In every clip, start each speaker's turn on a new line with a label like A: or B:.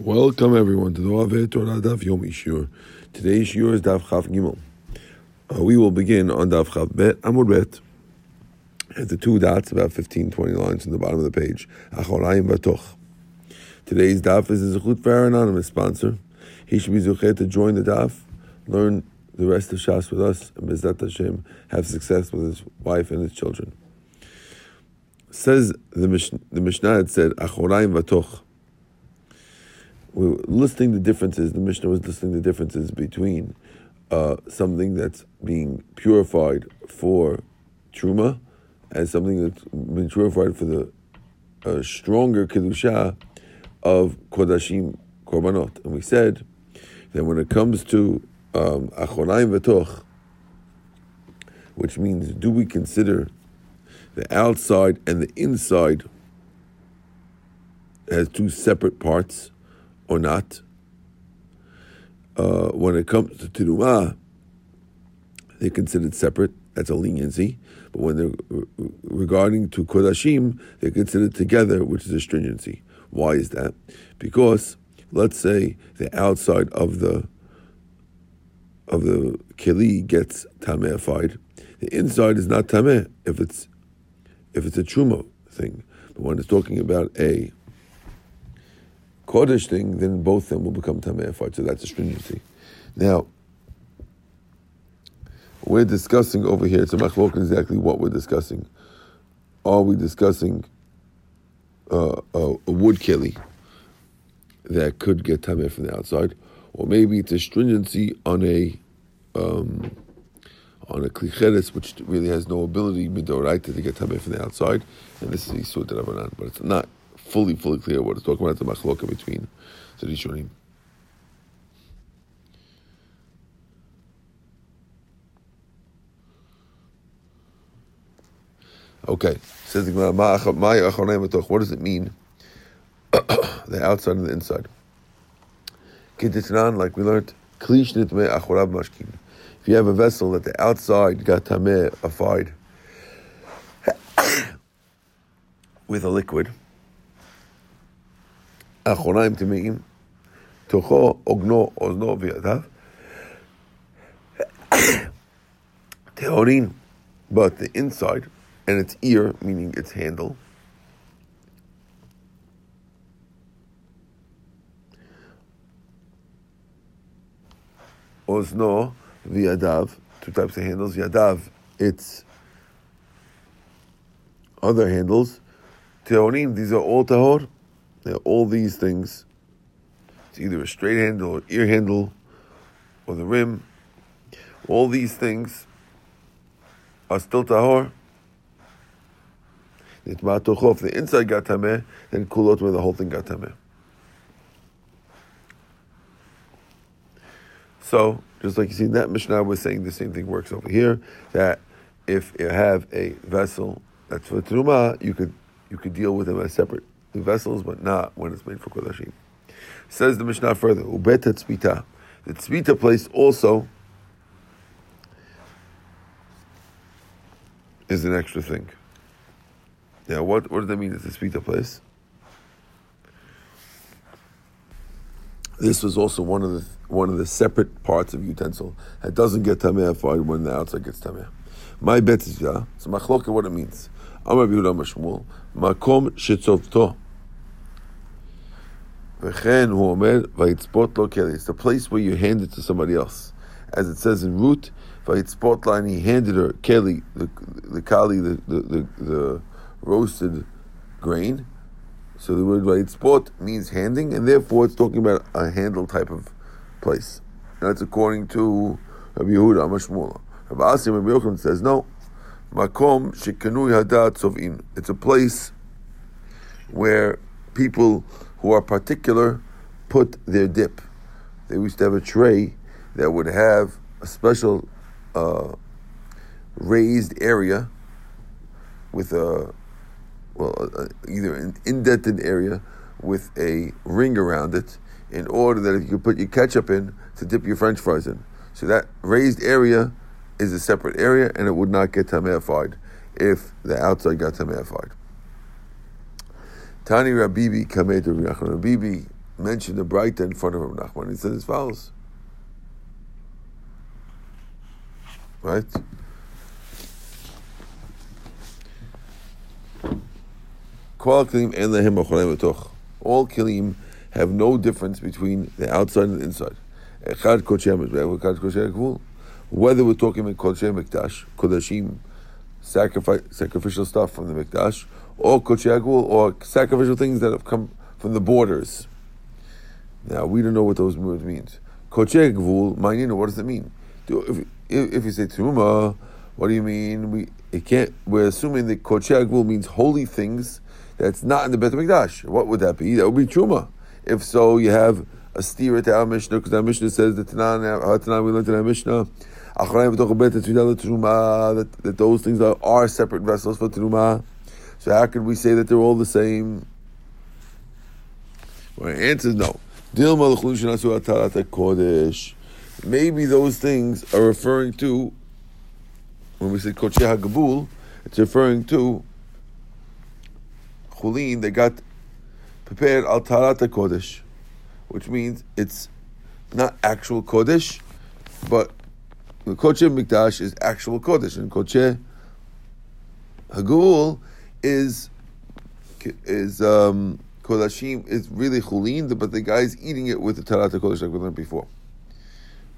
A: Welcome everyone to the Ave Torah Daf Yom Shiur. Today's Shiur is Daf Chav Gimel. Uh, we will begin on Daf Chav Bet Amud Bet. At the two dots, about 15, 20 lines on the bottom of the page. Achorayim Batoch. Today's Daf is a Zechut for our anonymous sponsor. He should be Zuchet to join the Daf, learn the rest of Shas with us, and Bezat Hashem have success with his wife and his children. Says the, Mish- the Mishnah had said, Achorayim Batoch we were listing the differences. The Mishnah was listing the differences between uh, something that's being purified for truma and something that's been purified for the uh, stronger kedusha of kodashim korbanot. And we said that when it comes to um, achonayim vetoch, which means do we consider the outside and the inside as two separate parts? Or not. Uh, when it comes to Tirumah, they're considered separate. That's a leniency. But when they're regarding to Kodashim, they're considered together, which is a stringency. Why is that? Because let's say the outside of the of the keli gets tamefied, the inside is not tameh if it's if it's a truma thing. But when it's talking about a Kodesh thing, then both of them will become Tameh So that's a stringency. Now, we're discussing over here, it's a machlok exactly what we're discussing. Are we discussing uh, a, a, wood keli that could get tameh from the outside, or maybe it's a stringency on a um, on a klicheres which really has no ability midoraita to get tameh from the outside, and this is the isur derabanan, but it's not fully, fully clear what it's talking about. A machloka between the Rishonim. Okay, says the what does it mean? the outside and the inside. Keditran, like we learned. If you have a vessel that the outside got tameh, afied, with a liquid, אחוריים טמאים, תוכו עוגנו אוזנו וידיו, טהורין, but the inside, and its ear, meaning its handle, Ozno v'yadav, two types of handles. Yadav, its other handles. Teorim, these are all tahor. All these things, it's either a straight handle or ear handle or the rim, all these things are still tahor. If the inside got tameh, then kulot where the whole thing got tameh. So, just like you see in that Mishnah was saying, the same thing works over here. That if you have a vessel that's for truma, you could you could deal with them as separate vessels, but not when it's made for kodashim. Says the Mishnah further, ubet tzvita. The tzvita place also is an extra thing. Now, what, what does that mean? It's a tzvita place. This was also one of the one of the separate parts of utensil that doesn't get tameh when the outside gets tameh. My bet is yeah. So what it means. Amar Yehuda Mashmul, makom shetzovto. Hu omer vayitzpot lo keli. It's the place where you hand it to somebody else. As it says in Ruth, vayitzpot line, he handed her keli, the, kali, the, the, the, the roasted grain. So the word vayitzpot means handing, and therefore it's talking about a handle type of place. And that's according to Rabbi Yehuda Amashmula. Rabbi Asim Rabbi Yochanan says, no, makom shekanui hadat sovin. It's a place where people who are particular put their dip. They used to have a tray that would have a special uh, raised area with a well a, either an indented area with a ring around it in order that if you could put your ketchup in to dip your french fries in. So that raised area is a separate area and it would not get tamefied if the outside got tamefied. Tani Rabibi Kamed Rabibi mentioned the Breita in front of Rav Nachman. He said as follows. Right? All kilim have no difference between the outside and the inside. Whether we're talking about Kodshei Mikdash, Kodashim, sacrifice, sacrificial stuff from the Mikdash, or Kodshei or sacrificial things that have come from the borders. Now, we don't know what those words means. Kodshei Gvul, what does it mean? If, if you say Truma, what do you mean? We it can't. We're assuming that Kodshei Gvul means holy things that's not in the Beit Hamikdash. What would that be? That would be truma. If so, you have a steer to our Mishnah because our Mishnah says that Tanan uh, we learned in our Mishnah. That, that those things are, are separate vessels for Truma. So how could we say that they're all the same? The answer is no. Maybe those things are referring to, when we say Kocheh HaGabul, it's referring to chulin, they got prepared al tarat kodesh, which means it's not actual kodesh, but the kodesh mikdash is actual kodesh, and kodesh hagul is is um, kodashim is really chulin, but the guy's eating it with the tarat kodesh like we learned before.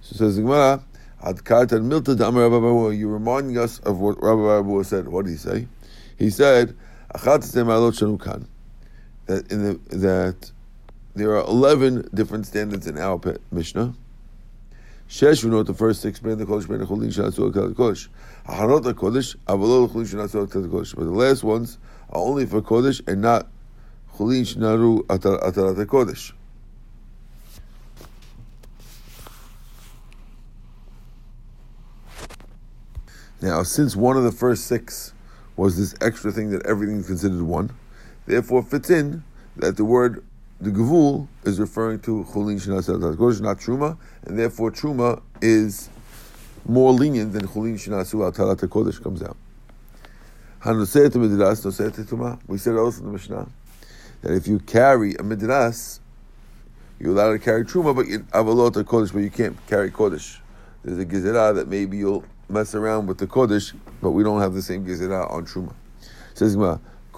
A: So says the Gemara. You're reminding us of what Rabbi Abu said. What did he say? He said that in the, that there are eleven different standards in our Mishnah. We know the first six ben the kodesh ben the cholin shanasu al kodesh. Aharot the kodesh, avalol cholin shanasu al kodesh. But the last ones are only for kodesh and not cholin shnaru atarat kodesh. Now, since one of the first six was this extra thing that everything is considered one. Therefore, fits in that the word the gavul is referring to chulin shenasel kodesh, not truma, and therefore truma is more lenient than chulin shenasu al talat kodesh comes out. We said also in the Mishnah that if you carry a midras, you're allowed to carry truma, but you avalot kodesh, but you can't carry kodesh. There's a gezerah that maybe you'll mess around with the Kodesh, but we don't have the same Gezerah on Truma. Says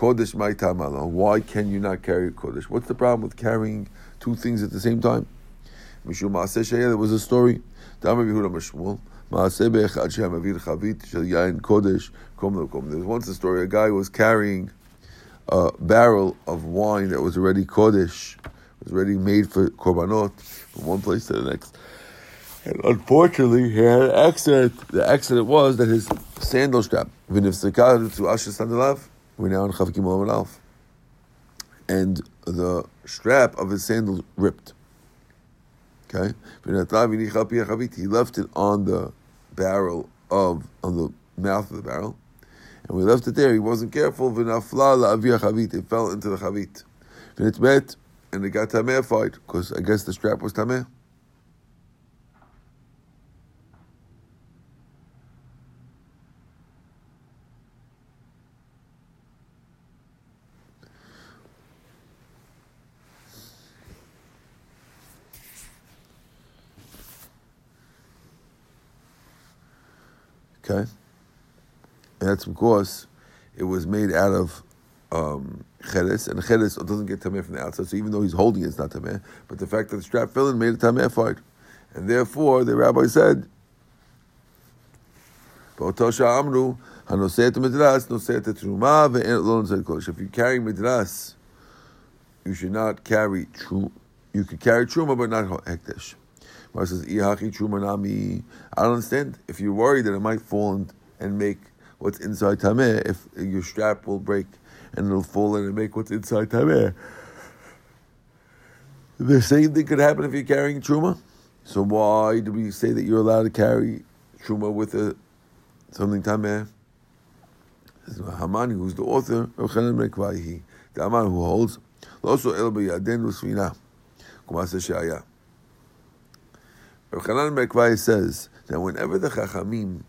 A: Kodesh Maitamala. Why can you not carry Kodesh? What's the problem with carrying two things at the same time? There was a story. There was once a story. A guy was carrying a barrel of wine that was already kodesh, was already made for korbanot, from one place to the next. And unfortunately, he had an accident. The accident was that his sandal strap, we now in Chavkim Alf, and the strap of his sandal ripped. Okay? He left it on the barrel of, on the mouth of the barrel. And we left it there. He wasn't careful. It fell into the chavit. And it got tameh fight because I guess the strap was tameh. Okay? And that's because it was made out of um, cheres, and cheres doesn't get tameh from the outside. So even though he's holding it, it's not tameh. But the fact that the strap fell in made it tameh fight. And therefore, the rabbi said, If you're carrying midras, you should not carry true. You could carry truma, but not hekdesh. Mar says, I don't understand. If you're worried that it might fall and, and make what's inside tameh, if your strap will break and it'll fall in and make what's inside tameh. The same thing could happen if you're carrying truma. So why do we say that you're allowed to carry truma with a something tameh? Hamani, who's the author of Chanan Mekvahi, the Aman who holds, also El B'Yaden Usfina, Kumasa Shaya. Chanan Mekvai says that whenever the Chachamim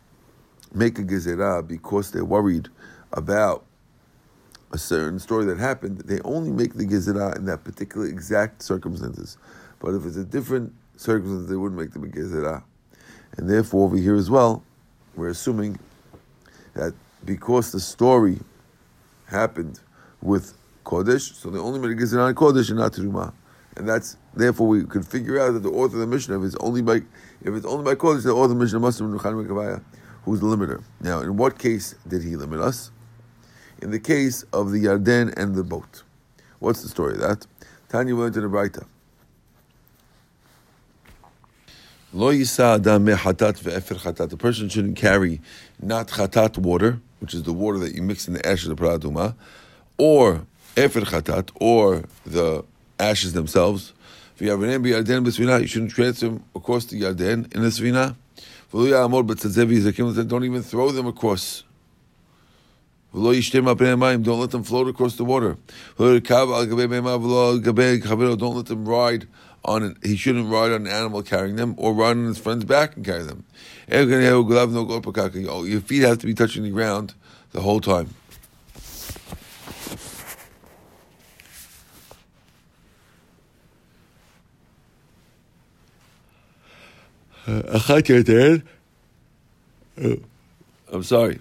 A: make a gezerah because they're worried about a certain story that happened, they only make the gezerah in that particular exact circumstances. But if it's a different circumstance, they wouldn't make the gezerah. And therefore, over here as well, we're assuming that because the story happened with Kodesh, so they only made a gezerah on Kodesh and not Terumah. And that's therefore we could figure out that the author of the Mishnah, if it's only by if it's only by Kodesh, the author of the Mishnah must have been Ruchan Mekavaya, who's the limiter. Now, in what case did he limit us? In the case of the Yarden and the boat. What's the story of that? Tanya went to the Braita. The person shouldn't carry not chatat water, which is the water that you mix in the ashes of paraduma, or efer chatat, or the ashes themselves. If you have an enemy, Yaden in Basvina, you shouldn't transfer them across the Yarden in the Svina. Don't even throw them across. Don't let them float across the water. Don't let them ride on it. He shouldn't ride on an animal carrying them or ride on his friend's back and carry them. Your feet have to be touching the ground the whole time. אחת יותר, I'm sorry.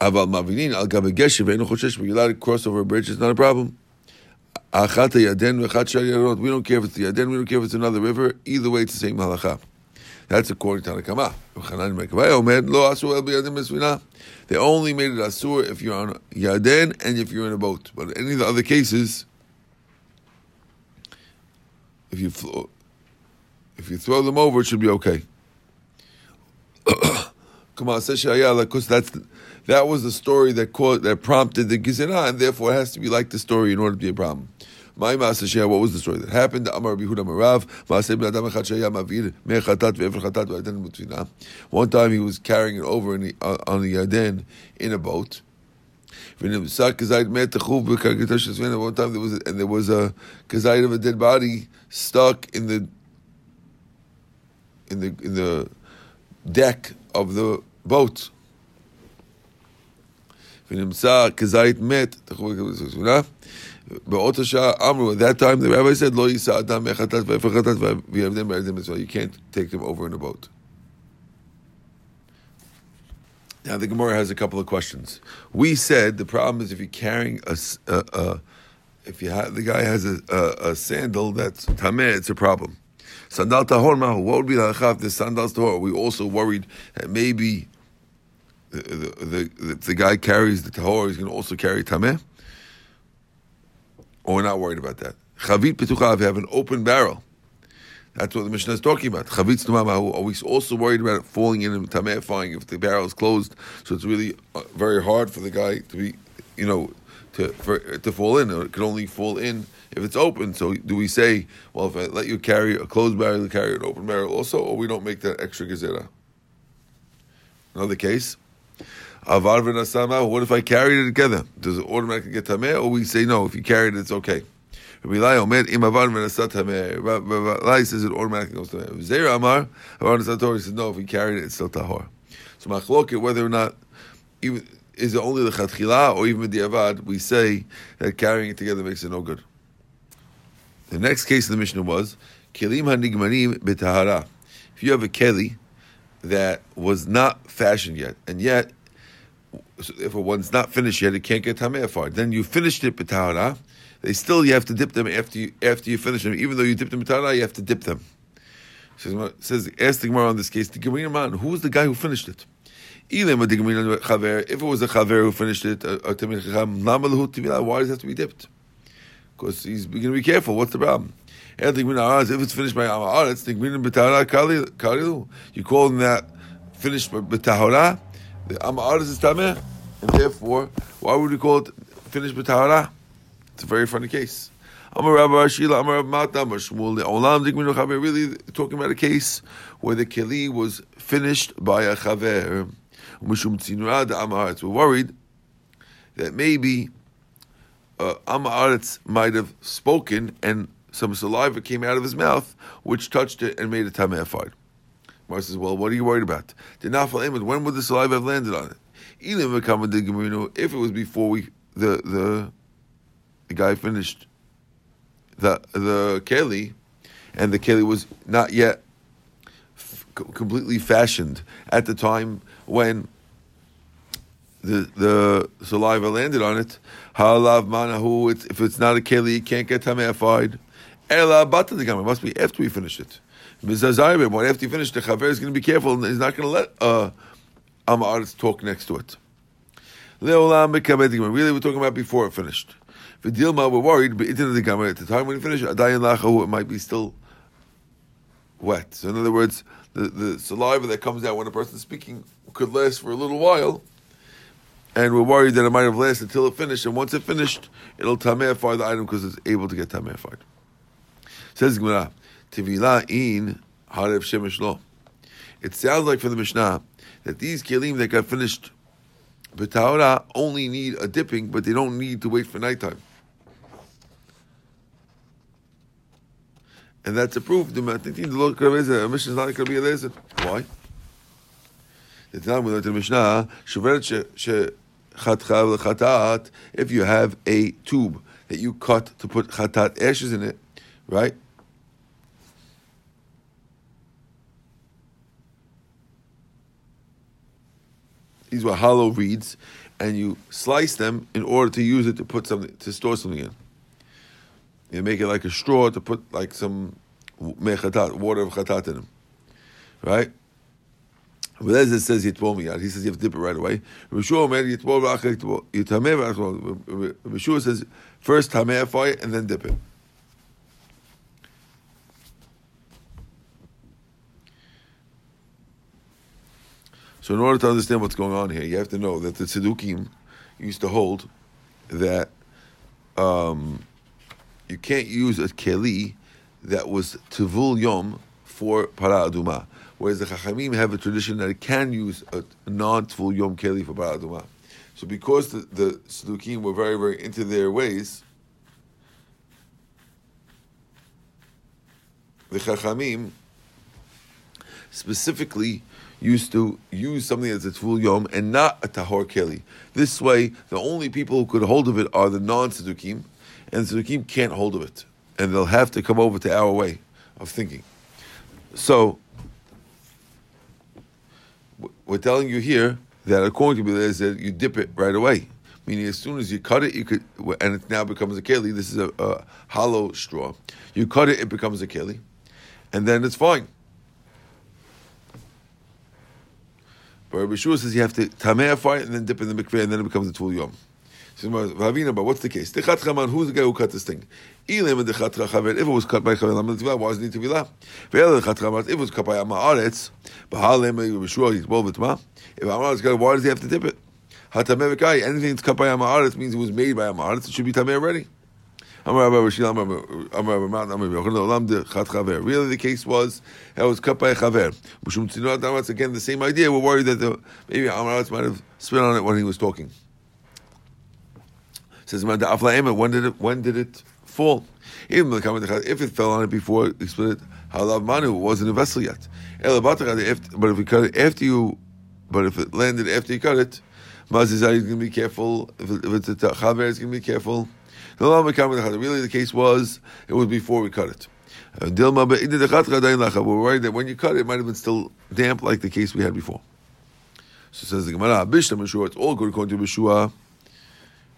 A: אבל מבינים על גבי גשר ואינו חושש בגלל cross over a bridge is not a problem. אחת הירדן ואחת של הירדות, we don't care if it's the Yarden, we don't care if it's another river, either way it's the same halacha. That's according to Tanakama. וחנן מקוואי אומר, לא אסור אל בירדן בספינה. They only made it asur if you're on Yarden and if you're in a boat. But any of the other cases, if you float, if you throw them over, it should be okay. Come on, because that's that was the story that caused, that prompted the gizina, and therefore it has to be like the story in order to be a problem. My master Shea, what was the story that happened? Amar Bihuda Marav, One time he was carrying it over the, uh, on the Yarden in a boat. One time there was a, and there was a kazayit of a dead body stuck in the in the in the deck of the boat. ונמצא כזית מת, באות השעה אמרו, at that time the rabbi said, לא יישא אדם מחטאת ואיפה חטאת ויבדם בירדם מצווה. You can't take them over in a boat. Now the Gemara has a couple of questions. We said the problem is if you're carrying a, a, a if you have, the guy has a, a, a sandal that's tameh, it's a problem. Sandal tahor mahu. What would be the halacha if the sandals tahor? We also worried that maybe the, the, the, the guy carries the tahor, he's going to also carry tameh? Or we're not worried about that. Chavit petucha, if you have an open barrel, that's what the Mishnah is talking about. Chavit mahu. Are we also worried about it falling in and tameh if the barrel is closed? So it's really uh, very hard for the guy to be, you know, to for, to fall in. It could only fall in if it's open. So do we say, well, if I let you carry a closed barrel, you carry an open barrel also, or we don't make that extra gezerah? Another case. Avar v'nasama. What if I carried it together? Does it automatically get tameh, or we say no? If you carried it, it's okay. Rabbi Lai Omer im avar v'nasat tameh. Rabbi Lai says it automatically goes tameh. Zera Amar avar. He says no. If you carried it, it's still tahor. So machloket whether or not even is it only the chatchila or even the avad, we say that carrying it together makes it no good. The next case in the Mishnah was kelim hanigmanim b'tahara. If you have a keli that was not fashioned yet, and yet if one's not finished yet, it can't get tameh far. Then you finished it b'tahara. They still you have to dip them after you after you finish them. Even though you dipped them b'tahara, you have to dip them. Says, says ask the Gemara on this case. The Gemara man, who was the guy who finished it? If it was a chaver who finished it, why does it have to be dipped? Because he's going to be careful. What's the problem? Ah, if it's finished by ah, ah, Amaretz, you call them that finished by B'tahara, the Amaretz is Tameh, and therefore, why would we call it finished B'tahara? It's a very funny case. Amar Rabbi Ashila, Amar Rabbi Mata, Amar Shmuel, Olam Chaver, really talking about a case where the Keli was finished by a Chaver. We're worried that maybe uh, Amaretz might have spoken and some saliva came out of his mouth, which touched it and made it tameh Mar says, "Well, what are you worried about? When would the saliva have landed on it? If it was before we the the the guy finished the the keli, and the keli was not yet f- completely fashioned at the time when the the saliva landed on it. Halav manahu. If it's not a keli, it can't get tamefied. Ela bata the It must be after we finish it. Mizazayim. After you finish, the chaver is going to be careful and he's not going to let uh, Amaretz talk next to it. Really, we're talking about before it finished. Dilma, we're worried, but the gamma at the time when you finish, adayin lachahu, it might be still wet. So in other words, the, the saliva that comes out when a person's speaking could last for a little while, and we're worried that it might have lasted until it finished, and once it finished, it'll tameify the item because it's able to get tameified. Says Gemara, Tivila in Harev Shemesh Lo. It sounds like from the Mishnah that these kelim that got finished B'tahara only need a dipping, but they don't need to wait for nighttime. And that's approved. I think the Lord a mission is not going to be a. Why? The time we learned in Mishnah, if you have a tube that you cut to put chatat ashes in it, right? These were hollow reeds, and you slice them in order to use it to put something to store something in. You make it like a straw to put like some mechatat, water of chatat in them, right? But as it says Yitbol miyad, he says you have to dip it right away. Rishua made Yitbol v'achek Yitameh Rishua says first tameh and then dip it. So in order to understand what's going on here, you have to know that the Tzedukim used to hold that um, you can't use a keli that was Tevul Yom for Para Aduma. Whereas the Chachamim have a tradition that it can use a non-Tvul Yom Keli for Para Aduma. So because the, the Tzedukim were very, very into their ways, the Chachamim specifically used to use something as a Tvul Yom and not a Tahor Keli. This way, the only people who could hold of it are the non Tzedukim, and the Tzedukim can't hold of it. And they'll have to come over to our way of thinking. So, we're telling you here that according to Bilezer, you dip it right away. Meaning, as soon as you cut it, you could, and it now becomes a keli. This is a, a hollow straw. You cut it, it becomes a keli, and then it's fine. But Rabbi Shua says you have to tameh fire and then dip it in the mikveh and then it becomes a tool yom. But what's the case? Dechat Chaman, who's the guy who cut this thing? Dechat Chaver, if it was cut by Chaver why does it need to be la? Ve'el Dechat Chaman, if it was cut by Amma Aretz, B'halem Rabbi eh, Shua, he's bol v'tma. If Amma Aretz got why does he have to dip it? Hatameh v'kai, anything that's cut by Amma Aretz means it was made by Amma Aretz, it should be tameh already. Really, the case was that was cut by a chaver. Again, the same idea. We're worried that the, maybe Amaratz might have spit on it when he was talking. Says when did it when did it fall? If it fell on it before he split it, halav manu wasn't a vessel yet. But if we cut it after you, but if it landed after you cut it, Mazizai is going to be careful. If, it's a chaver, it's going to be careful. Really, the case was it was before we cut it. Uh, we're worried that when you cut it, it might have been still damp, like the case we had before. So says the Gemara, Bishlam it's all good according to Meshua,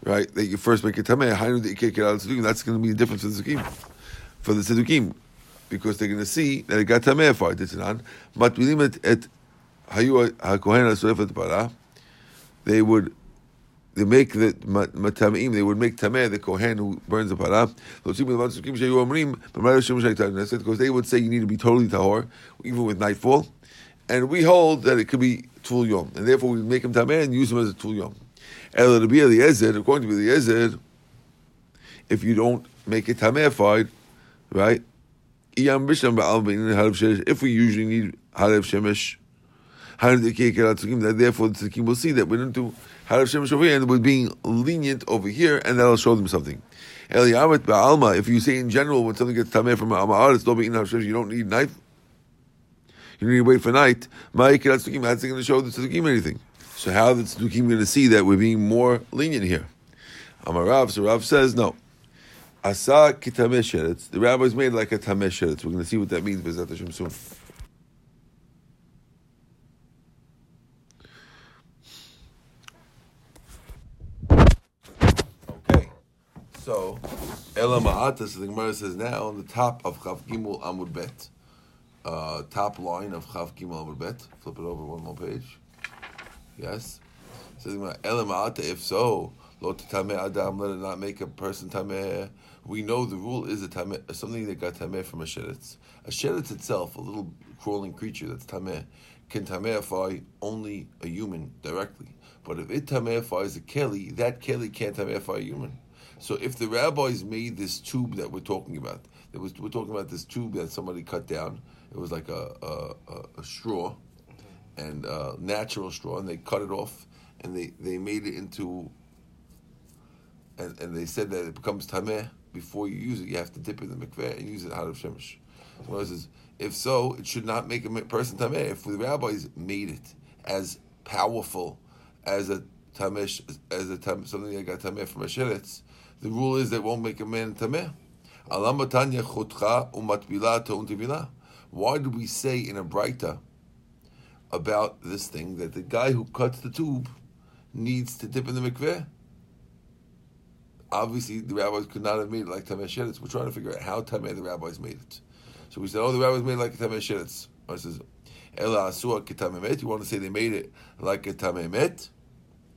A: right? That you first make a tameh, how that you can't get out of the That's going to be the difference for the Tzedukim. For the Tzedukim, because they're going to see that it got tameh for it. But we limit at Hayu HaKohen they would they make the matamim, they would make tameh, the kohen who burns the parah. Because they would say you need to be totally tahor, even with nightfall. And we hold that it could be tul yom. And therefore we make him tameh and use him as a tul yom. According to the Ezer, if you don't make it tamehified, right? If we usually need halev shemesh, that therefore the tzikim will see that we don't do Harav Shemesh over here, and we're being lenient over here, and that'll show them something. If you say in general, when something gets tameh from Ama'ar, ah, it's don't in you don't need knife. You need to wait for night. Tzukim, it going to show the Tzukim anything. So how the Tzukim going to see that we're being more lenient here? Amarav, so Rav says no. Asa kitameh sheretz. The rabbis made like a tameh sheretz. We're going to see what that means. Bezat Hashem soon. Okay, so Ela so the Gemara says now on the top of Chav Gimel Amud Bet, uh, top line of Chav Gimel Amud Bet. Flip it over one more page. Yes. Says if so, Adam, let it not make a person Tameh. We know the rule is a tameh, something that got tameh from a sheretz. A sheretz itself, a little crawling creature that's tameh, can tameify only a human directly. But if it tameifies a keli, that keli can't tameify a human. So if the rabbis made this tube that we're talking about, there was we're talking about this tube that somebody cut down. It was like a a, a straw, and uh, natural straw, and they cut it off, and they, they made it into. And, and they said that it becomes tameh before you use it. You have to dip it in the mikveh and use it out of shemesh. So says, if so, it should not make a person tameh. If the rabbis made it as powerful as a tamesh, as a tam, something that got tameh from a sheretz, the rule is that won't make a man tameh. Why do we say in a breita about this thing that the guy who cuts the tube needs to dip in the mikveh? Obviously, the rabbis could not have made it like Tameh Sheretz. We're trying to figure out how Tameh the rabbis made it. So we said, oh, the rabbis made it like Tameh Sheretz. I says, Ela Asua Ketamemet. You want to say they made it like a Tamemet,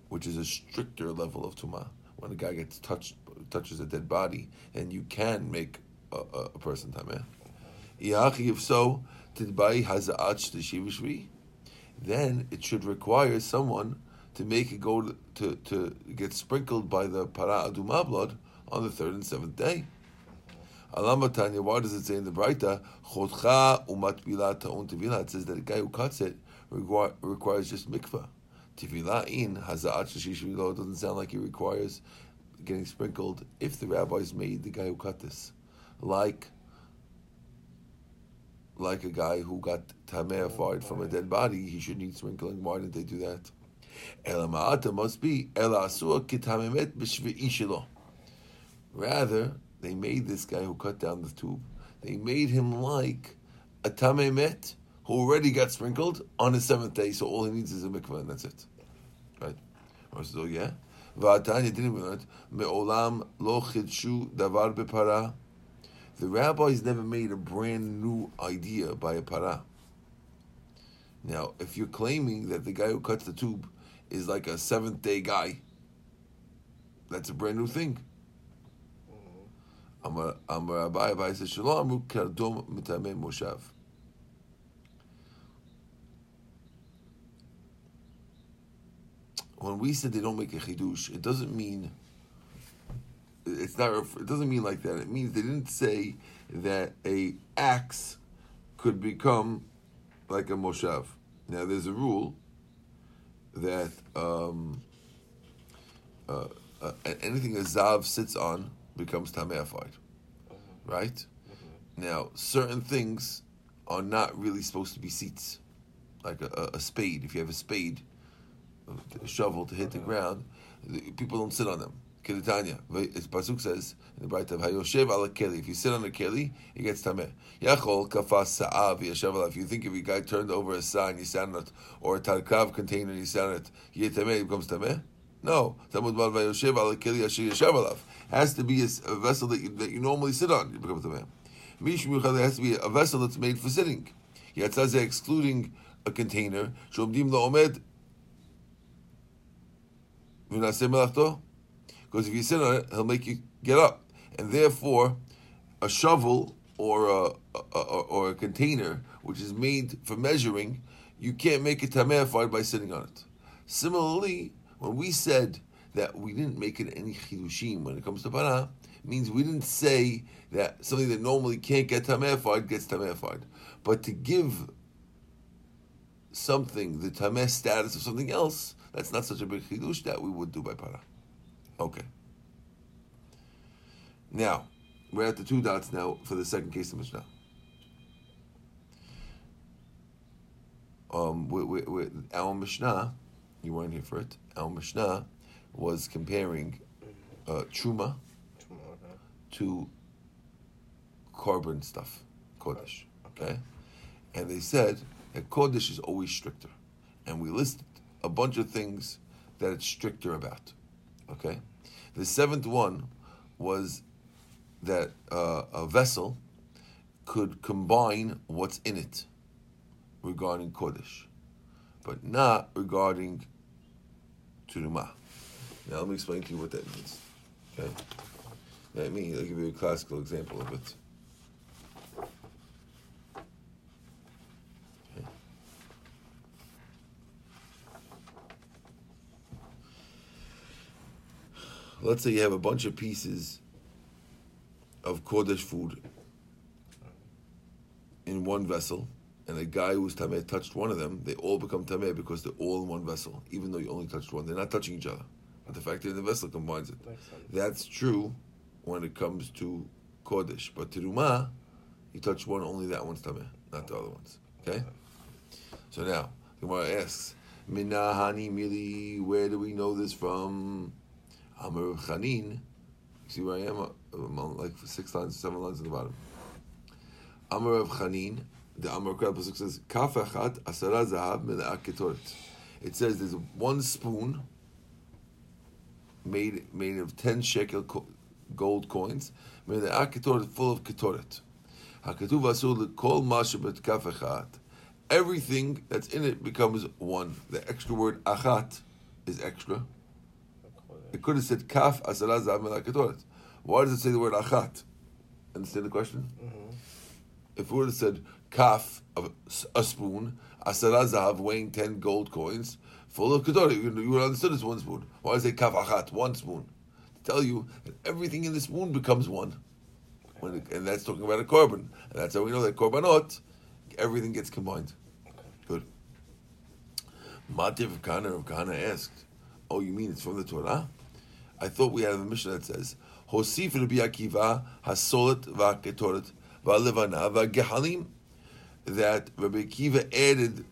A: which is a stricter level of Tumah. When a guy gets touched, touches a dead body, and you can make a, a, a person Tameh. If so, Tidbai Haza'ach Shvi, then it should require someone to make it go to, to, get sprinkled by the para aduma blood on the third and seventh day. Alamatanya, why does it say in the Braita, Chodcha umat ta'un tevila? It says that a guy who cuts it require, requires just mikvah. Tevila in haza'at shishvilo doesn't sound like he requires getting sprinkled if the rabbis made the guy who cut this. Like like a guy who got tameified from a dead body, he should need sprinkling. Why didn't they do that? Elama'ata must be b'shvi'i Rather, they made this guy who cut down the tube, they made him like a tamemet who already got sprinkled on his seventh day, so all he needs is a mikvah and that's it. Right? So yeah. Va'atanya didn't me'olam lo chidshu davar bepara. The rabbis never made a brand new idea by a para. Now, if you're claiming that the guy who cuts the tube is like a seventh day guy. That's a brand new thing. Mm-hmm. Amar Abai Abai says Shalom Kardom Mitame Moshav. When we said they don't make a chidush, it doesn't mean it's not. It doesn't mean like that. It means they didn't say that a axe could become like a moshav. Now, there's a rule that um, uh, uh, anything a zav sits on becomes tameafied, mm-hmm. right? Mm-hmm. Now, certain things are not really supposed to be seats, like a, a spade. If you have a spade, a shovel to hit the mm-hmm. ground, people don't sit on them. Keditanya. As Pasuk says in the Bright of Hayoshev ala keli. If you sit on a keli, it gets tameh. Yachol kafas sa'av yashav If you think if a guy turned over a sa you sat on it, or a tarkav container and you sat on it, yet tameh, it becomes tameh? No. Talmud bal vayoshev ala keli yashav alav. Has to be a, vessel that you, that you normally sit on, it becomes tameh. Mishum has to be a vessel that's made for sitting. Yatzazeh excluding a container. Shomdim la'omed. V'naseh melachto. Because if you sit on it, he'll make you get up. And therefore, a shovel or a, a, a or a container which is made for measuring, you can't make it tameified by sitting on it. Similarly, when we said that we didn't make it any chidushim when it comes to para, means we didn't say that something that normally can't get tameified gets tameified. But to give something the tameh status of something else, that's not such a big chidush that we would do by para. Okay. Now, we're at the two dots now for the second case of Mishnah. Um, we, we, we, our Mishnah, you weren't here for it. Our Mishnah was comparing uh, truma to carbon stuff, kodesh. Okay, and they said that kodesh is always stricter, and we listed a bunch of things that it's stricter about. Okay, the seventh one was that uh, a vessel could combine what's in it regarding kodesh, but not regarding turuma. Now let me explain to you what that means. Okay, that means I'll give you a classical example of it. Let's say you have a bunch of pieces of kodesh food in one vessel, and a guy who's tameh touched one of them, they all become tameh because they're all in one vessel, even though you only touched one. They're not touching each other, but the fact that the vessel combines it. That's true when it comes to kodesh, but teruma, you touch one, only that one's tameh, not the other ones. Okay. So now the Gemara asks, "Minahani mili, where do we know this from?" Amar Chanin. See where I am? Among like six lines, seven lines at the bottom. Amar of Chanin, the Amar Krab says, Kaf achat asara zahav mela'ak ketoret. It says there's one spoon made made of ten shekel co- gold coins, mela'ak ketoret full of ketoret. Hakatuv asur lekol mashabet kaf achat. Everything that's in it becomes one. The extra word achat is extra. It could have said kaf asara mela'ak. Why does it say the word achat? Understand the question? Mm-hmm. If it would have said kaf of a spoon, asara zahav weighing ten gold coins, full of kedorah, you you would have understood it's one spoon. Why does it say kaf achat, one spoon? To tell you that everything in the spoon becomes one. When it, and that's talking about a korban. And that's how we know that korbanot, everything gets combined. Good. Mativ Kana of Kana asked, Oh, you mean it's from the Torah? I thought we had a mission that says, Hosif Rabbi Akiva hasolet va'ketoret va'levana va'gehalim, that Rabbi Akiva added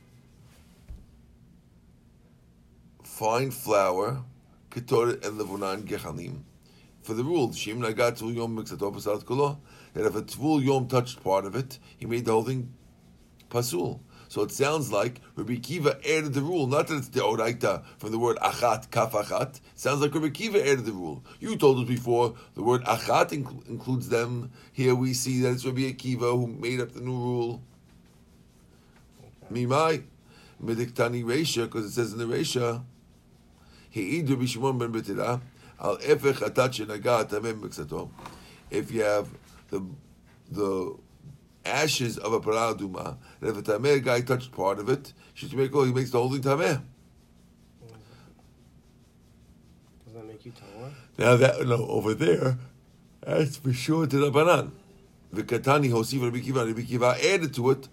A: fine flour, ketoret and levonan gehalim, for the rule, Shim nagat tvul yom mixato pasat kolo, that if a tvul yom touched part of it, he made the whole thing pasul. So it sounds like Rabbi Kiva added the rule, not that it's the oraita from the word achat, kaf achat. Sounds like Rabbi Kiva added the rule. You told us before the word achat inc- includes them. Here we see that it's Rabbi Akiva who made up the new rule. Mimai, mediktani reisha, because it says in the reisha, he'id Rabbi Shimon ben Betira, al efech atat shenagat tamem mixato. If you have the the ashes of a paraduma, and if a tameh guy touched part of it, should make he makes the whole thing tameh.
B: Does that make you taller?
A: Now that no over there, that's for sure to the banan. The katani hosif Rabbi Kiva, Rabbi Kiva added to it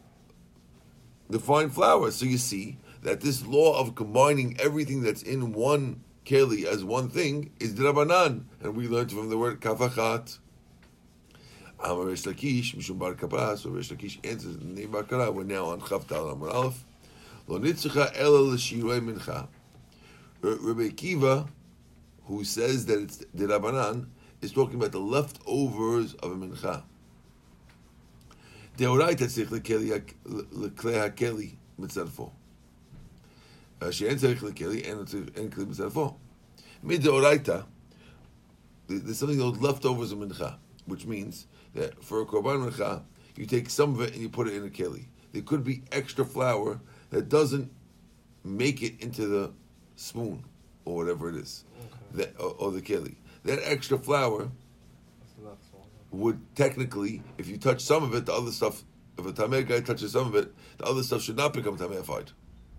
A: the fine flour. So you see that this law of combining everything that's in one keli as one thing is drabanan, and we learned from the word kafachat. Amar Resh Lakish, Mishum Bar Kapra, so Resh Lakish answers the name Bar Kapra. We're now on Chavtal Amar Aleph. Lo Nitzicha Ela L'Shirei Mincha. Rabbi Kiva, who says that it's the Rabbanan, is talking about the leftovers of a Mincha. Deoraita Tzich L'Klei HaKeli Mitzarfo. She'en Tzich L'Keli and Kli Mitzarfo. Mid Deoraita, there's something called leftovers of Mincha, which means that for a korban mincha, you take some of it and you put it in a keli. There could be extra flour that doesn't make it into the spoon or whatever it is, that, or, or the keli. That extra flour
B: That's not so.
A: would technically, if you touch some of it, the other stuff, if a tameh guy touches some of it, the other stuff should not become tamehified,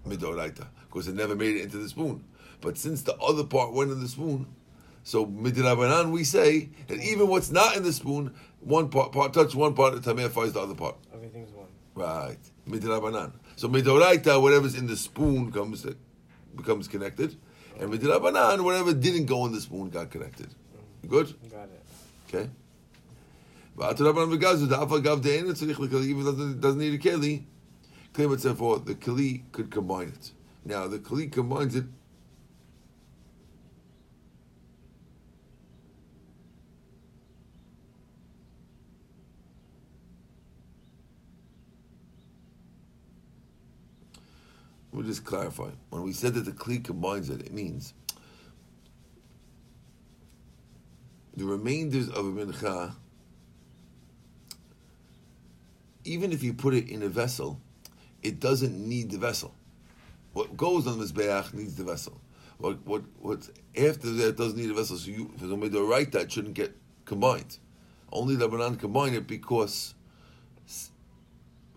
A: midoraita, because it never made it into the spoon. But since the other part went in the spoon, so midrabanan we say that even what's not in the spoon, one part, part touch one part, it tamehifies the other part.
B: Everything's one.
A: Right, midrabanan. So midoraita, whatever's in the spoon comes becomes connected, and midrabanan, whatever didn't go in the spoon got connected. You good?
B: Got it.
A: Okay. But Rabban Vegazu, the Alpha Gav De'en Tzarich L'Keli, even doesn't doesn't need a Keli. Claim it for the Keli could combine it. Now the Keli combines it We'll just clarify. When we said that the Kli combines it, it means the remainders of a mincha, even if you put it in a vessel, it doesn't need the vessel. What goes on the mizbeach needs the vessel. What what what's after that doesn't need a vessel. So you, if it's only the right, that shouldn't get combined. Only the banan combine it because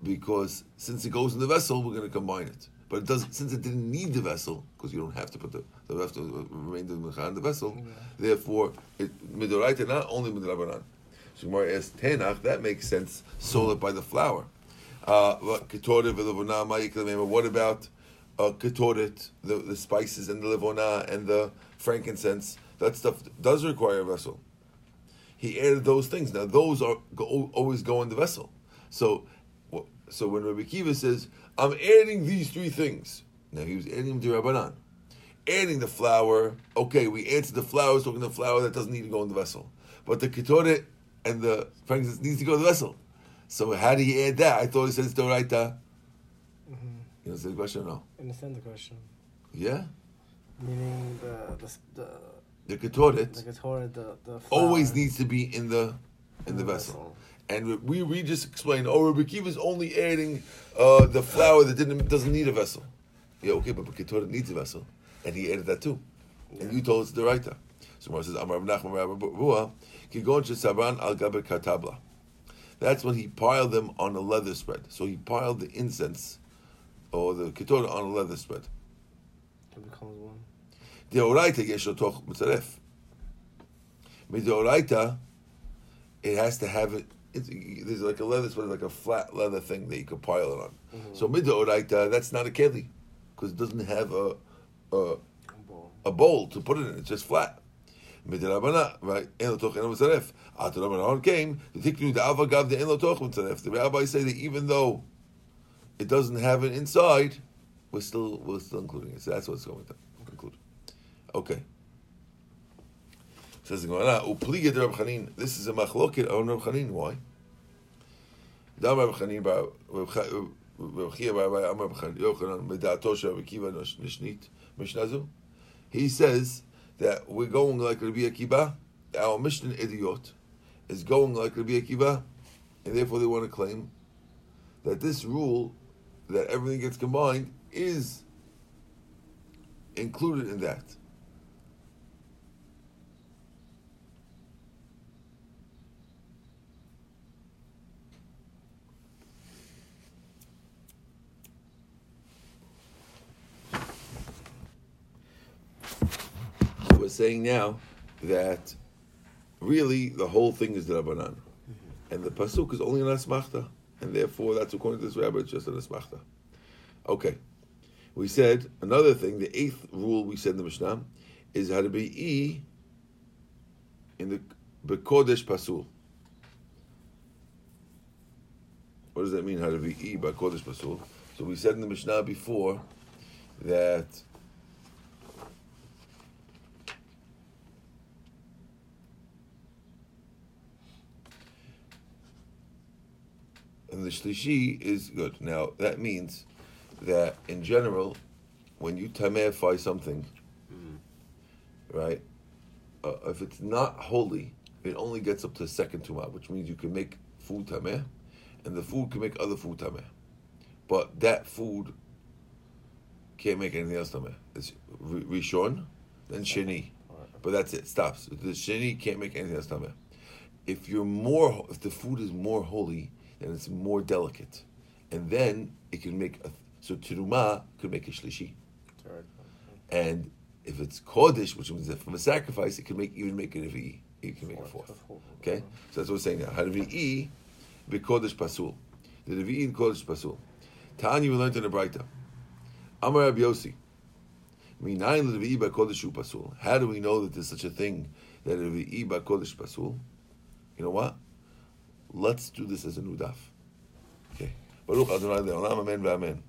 A: because since it goes in the vessel, we're going to combine it. But it doesn't since it didn't need the vessel because you don't have to put the the of the remainder of the in the vessel. Therefore, it midoraita not only midorabanan. So Gemara asks Tenach. That makes sense. Solet by the flour. Uh, what about uh, ketoret, the, the spices and the livona and the frankincense? That stuff does require a vessel. He added those things. Now those are go, always go in the vessel. So, so when Rabbi Kiva says, "I'm adding these three things," now he was adding them to Rabbanan. Adding the flour, okay, we answered the flour, talking the flour that doesn't need to go in the vessel. But the ketoret and the frankincense needs to go in the vessel. So how do you add that? I thought he said it's Doraita. Mm-hmm. You understand the question or no?
B: I understand the question.
A: Yeah?
B: Meaning the the the,
A: the ketoret,
B: the, ketoret, the, the
A: always needs to be in the in, in the, the vessel. vessel. And we, we just explained, oh, Rabbi Kiva is only adding uh, the flour that didn't doesn't need a vessel. Yeah, okay, but ketoret needs a vessel, and he added that too. And you told us the right. So Mar says, Amar Nachman Rabbi Ruah, Kigon Sabran al Gaber Katabla. That's when he piled them on a leather spread. So he piled the incense or the ketorah on a leather spread.
B: It becomes one.
A: The oraita yeshotoch mitzaref. Midoraita, it has to have it. there's like a leather spread, like a flat leather thing that you could pile it on. Mm-hmm. So midoraita, that's not a keli because it doesn't have a a, a, bowl. a bowl to put it in. It's just flat. Midirabana, right? En lo toch mitzaref. After Rabbanon came, the tiknu the the en lo toch mitzaref. The rabbis say that even though it doesn't have an inside, we're still we're still including it. So that's what's going to include. Okay. Says the Gemara, "Upliget Rab Chanin." This is a machloket on Rab Chanin. Why? Dam Rab Chanin bar Rab Chia bar Amar Yochanan Medato Rab Kiva Nishnit Mishnazu. He says that we're going like Rabbi Akiva, our mission idiot is going like Rabbi Akiva, and therefore they want to claim that this rule, that everything gets combined, is included in that. we're saying now that really the whole thing is the Rabbanan. Mm-hmm. And the Pasuk is only an Asmachta. And therefore, that's according to this rabbi, it's just an Asmachta. Okay. We said another thing, the eighth rule we said in the Mishnah is how to be E in the Bekodesh Pasul. What does that mean, how to be E by Kodesh Pasul? So we said in the Mishnah before that the shlishi is good. Now that means that in general, when you tameify something, mm-hmm. right? Uh, if it's not holy, it only gets up to the second tumah, which means you can make food tameh, and the food can make other food tameh, but that food can't make anything else tameh. It's rishon, then sheni, but that's it. Stops. The sheni can't make anything else tameh. If you're more, if the food is more holy, then it's more delicate, and then it can make a so teruma could make a shlishi, and if it's kodesh, which means from a sacrifice, it can make even make a revi'i. It can make a fourth. Okay, so that's what we're saying now. Revi'i kodesh pasul. The revi'i in kodesh pasul. Tanya we learned in the Braita. Amar Rabbi pasul. How do we know that there's such a thing that revi'i by kodesh pasul? You know what? Let's do this as a new daf. Okay. Baruch Adonai Le'olam, amen v'amen.